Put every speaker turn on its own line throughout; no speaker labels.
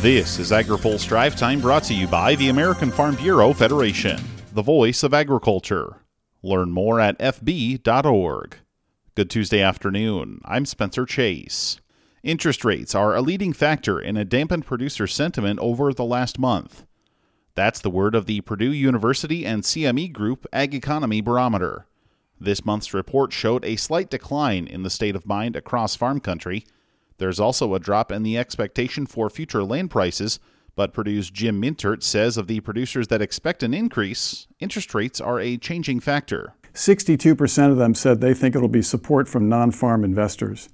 This is AgriPulse Drive Time brought to you by the American Farm Bureau Federation, the voice of agriculture. Learn more at fb.org. Good Tuesday afternoon. I'm Spencer Chase. Interest rates are a leading factor in a dampened producer sentiment over the last month. That's the word of the Purdue University and CME Group Ag Economy Barometer. This month's report showed a slight decline in the state of mind across farm country there's also a drop in the expectation for future land prices, but Purdue's Jim Mintert says of the producers that expect an increase, interest rates are a changing factor.
62% of them said they think it'll be support from non farm investors.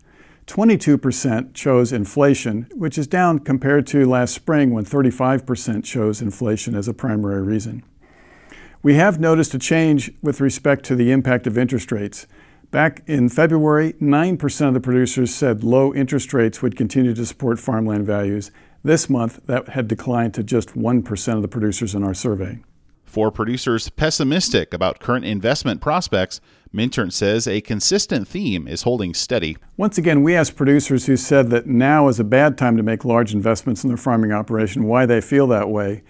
22% chose inflation, which is down compared to last spring when 35% chose inflation as a primary reason. We have noticed a change with respect to the impact of interest rates. Back in February, 9% of the producers said low interest rates would continue to support farmland values. This month, that had declined to just 1% of the producers in our survey.
For producers pessimistic about current investment prospects, Mintert says a consistent theme is holding steady.
Once again, we asked producers who said that now is a bad time to make large investments in their farming operation why they feel that way.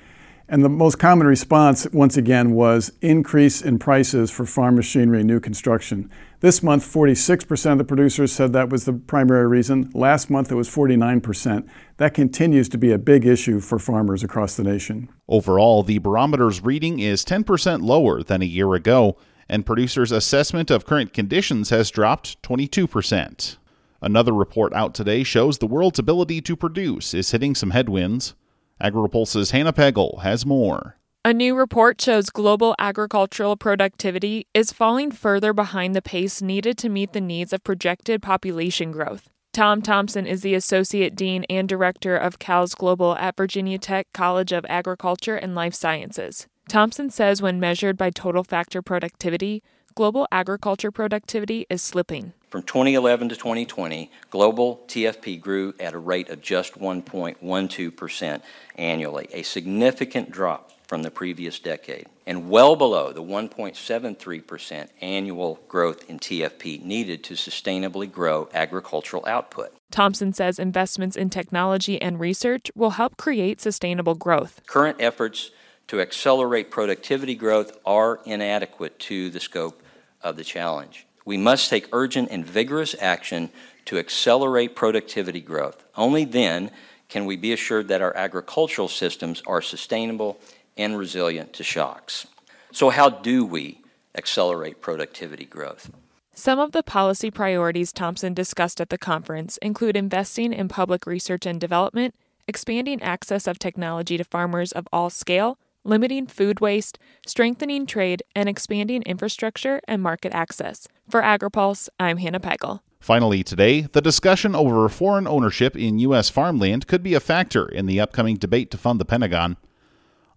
And the most common response, once again, was increase in prices for farm machinery new construction. This month, 46% of the producers said that was the primary reason. Last month, it was 49%. That continues to be a big issue for farmers across the nation.
Overall, the barometer's reading is 10% lower than a year ago, and producers' assessment of current conditions has dropped 22%. Another report out today shows the world's ability to produce is hitting some headwinds. AgriPulse's Hannah Pegel has more.
A new report shows global agricultural productivity is falling further behind the pace needed to meet the needs of projected population growth. Tom Thompson is the Associate Dean and Director of CALS Global at Virginia Tech College of Agriculture and Life Sciences. Thompson says when measured by total factor productivity, global agriculture productivity is slipping.
From 2011 to 2020, global TFP grew at a rate of just 1.12% annually, a significant drop from the previous decade, and well below the 1.73% annual growth in TFP needed to sustainably grow agricultural output.
Thompson says investments in technology and research will help create sustainable growth.
Current efforts to accelerate productivity growth are inadequate to the scope of the challenge. We must take urgent and vigorous action to accelerate productivity growth. Only then can we be assured that our agricultural systems are sustainable and resilient to shocks. So, how do we accelerate productivity growth?
Some of the policy priorities Thompson discussed at the conference include investing in public research and development, expanding access of technology to farmers of all scale, limiting food waste, strengthening trade, and expanding infrastructure and market access. For AgriPulse, I'm Hannah Pegel.
Finally, today, the discussion over foreign ownership in U.S. farmland could be a factor in the upcoming debate to fund the Pentagon.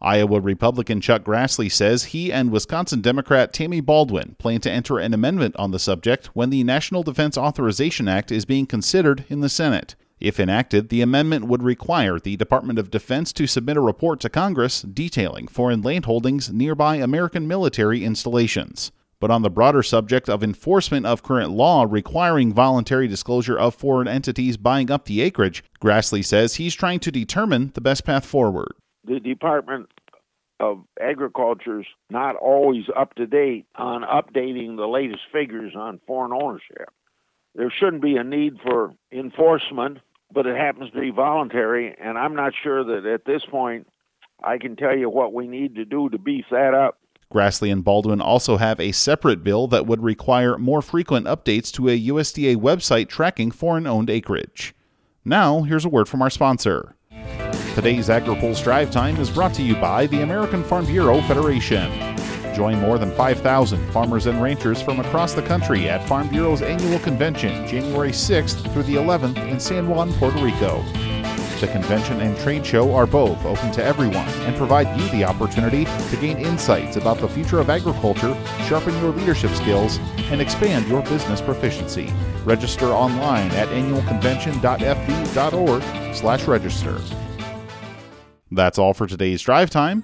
Iowa Republican Chuck Grassley says he and Wisconsin Democrat Tammy Baldwin plan to enter an amendment on the subject when the National Defense Authorization Act is being considered in the Senate. If enacted, the amendment would require the Department of Defense to submit a report to Congress detailing foreign landholdings nearby American military installations. But on the broader subject of enforcement of current law requiring voluntary disclosure of foreign entities buying up the acreage, Grassley says he's trying to determine the best path forward.
The Department of Agriculture is not always up to date on updating the latest figures on foreign ownership. There shouldn't be a need for enforcement but it happens to be voluntary, and I'm not sure that at this point I can tell you what we need to do to beef that up.
Grassley and Baldwin also have a separate bill that would require more frequent updates to a USDA website tracking foreign owned acreage. Now, here's a word from our sponsor. Today's AgriPulse Drive Time is brought to you by the American Farm Bureau Federation. Join more than 5,000 farmers and ranchers from across the country at Farm Bureau's annual convention, January 6th through the 11th in San Juan, Puerto Rico. The convention and trade show are both open to everyone and provide you the opportunity to gain insights about the future of agriculture, sharpen your leadership skills, and expand your business proficiency. Register online at annualconvention.fb.org/register. That's all for today's drive time.